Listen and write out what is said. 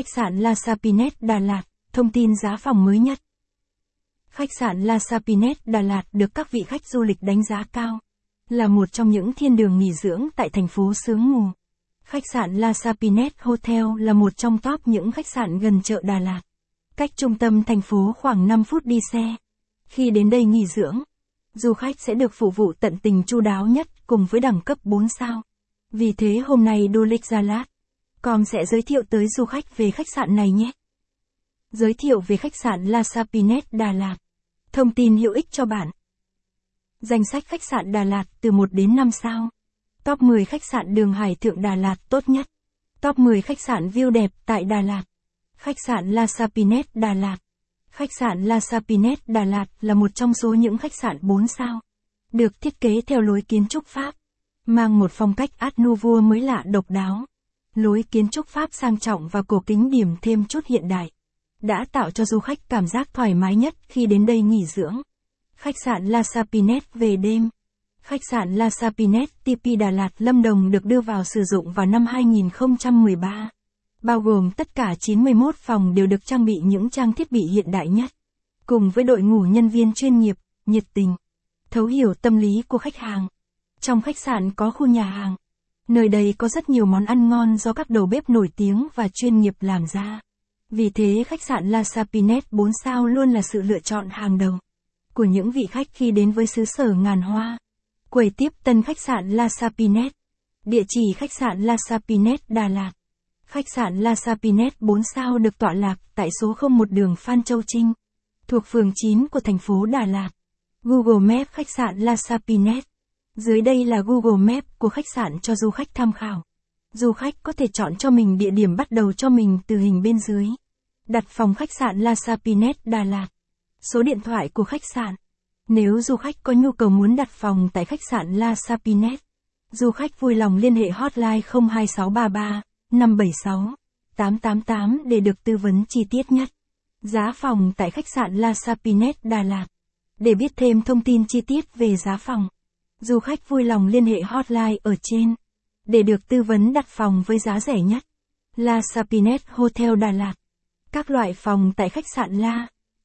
Khách sạn La Sapinet Đà Lạt, thông tin giá phòng mới nhất. Khách sạn La Sapinet Đà Lạt được các vị khách du lịch đánh giá cao. Là một trong những thiên đường nghỉ dưỡng tại thành phố Sướng mù. Khách sạn La Sapinet Hotel là một trong top những khách sạn gần chợ Đà Lạt. Cách trung tâm thành phố khoảng 5 phút đi xe. Khi đến đây nghỉ dưỡng, du khách sẽ được phục vụ tận tình chu đáo nhất cùng với đẳng cấp 4 sao. Vì thế hôm nay Du Lịch Gia Lát, com sẽ giới thiệu tới du khách về khách sạn này nhé. Giới thiệu về khách sạn La Sapinet Đà Lạt. Thông tin hữu ích cho bạn. Danh sách khách sạn Đà Lạt từ 1 đến 5 sao. Top 10 khách sạn đường Hải Thượng Đà Lạt tốt nhất. Top 10 khách sạn view đẹp tại Đà Lạt. Khách sạn La Sapinet Đà Lạt. Khách sạn La Sapinet Đà Lạt là một trong số những khách sạn 4 sao. Được thiết kế theo lối kiến trúc Pháp. Mang một phong cách Art Nouveau mới lạ độc đáo. Lối kiến trúc Pháp sang trọng và cổ kính điểm thêm chút hiện đại. Đã tạo cho du khách cảm giác thoải mái nhất khi đến đây nghỉ dưỡng. Khách sạn La Sapinet về đêm. Khách sạn La Sapinet TP Đà Lạt Lâm Đồng được đưa vào sử dụng vào năm 2013. Bao gồm tất cả 91 phòng đều được trang bị những trang thiết bị hiện đại nhất. Cùng với đội ngũ nhân viên chuyên nghiệp, nhiệt tình, thấu hiểu tâm lý của khách hàng. Trong khách sạn có khu nhà hàng. Nơi đây có rất nhiều món ăn ngon do các đầu bếp nổi tiếng và chuyên nghiệp làm ra. Vì thế khách sạn La Sapinet 4 sao luôn là sự lựa chọn hàng đầu của những vị khách khi đến với xứ sở ngàn hoa. Quầy tiếp tân khách sạn La Sapinet. Địa chỉ khách sạn La Sapinet Đà Lạt. Khách sạn La Sapinet 4 sao được tọa lạc tại số 01 đường Phan Châu Trinh, thuộc phường 9 của thành phố Đà Lạt. Google Maps khách sạn La Sapinet. Dưới đây là Google map của khách sạn cho du khách tham khảo. Du khách có thể chọn cho mình địa điểm bắt đầu cho mình từ hình bên dưới. Đặt phòng khách sạn La Sapinet Đà Lạt. Số điện thoại của khách sạn. Nếu du khách có nhu cầu muốn đặt phòng tại khách sạn La Sapinet, du khách vui lòng liên hệ hotline 02633 576 888 để được tư vấn chi tiết nhất. Giá phòng tại khách sạn La Sapinet Đà Lạt. Để biết thêm thông tin chi tiết về giá phòng, du khách vui lòng liên hệ hotline ở trên để được tư vấn đặt phòng với giá rẻ nhất. La Sapinet Hotel Đà Lạt. Các loại phòng tại khách sạn La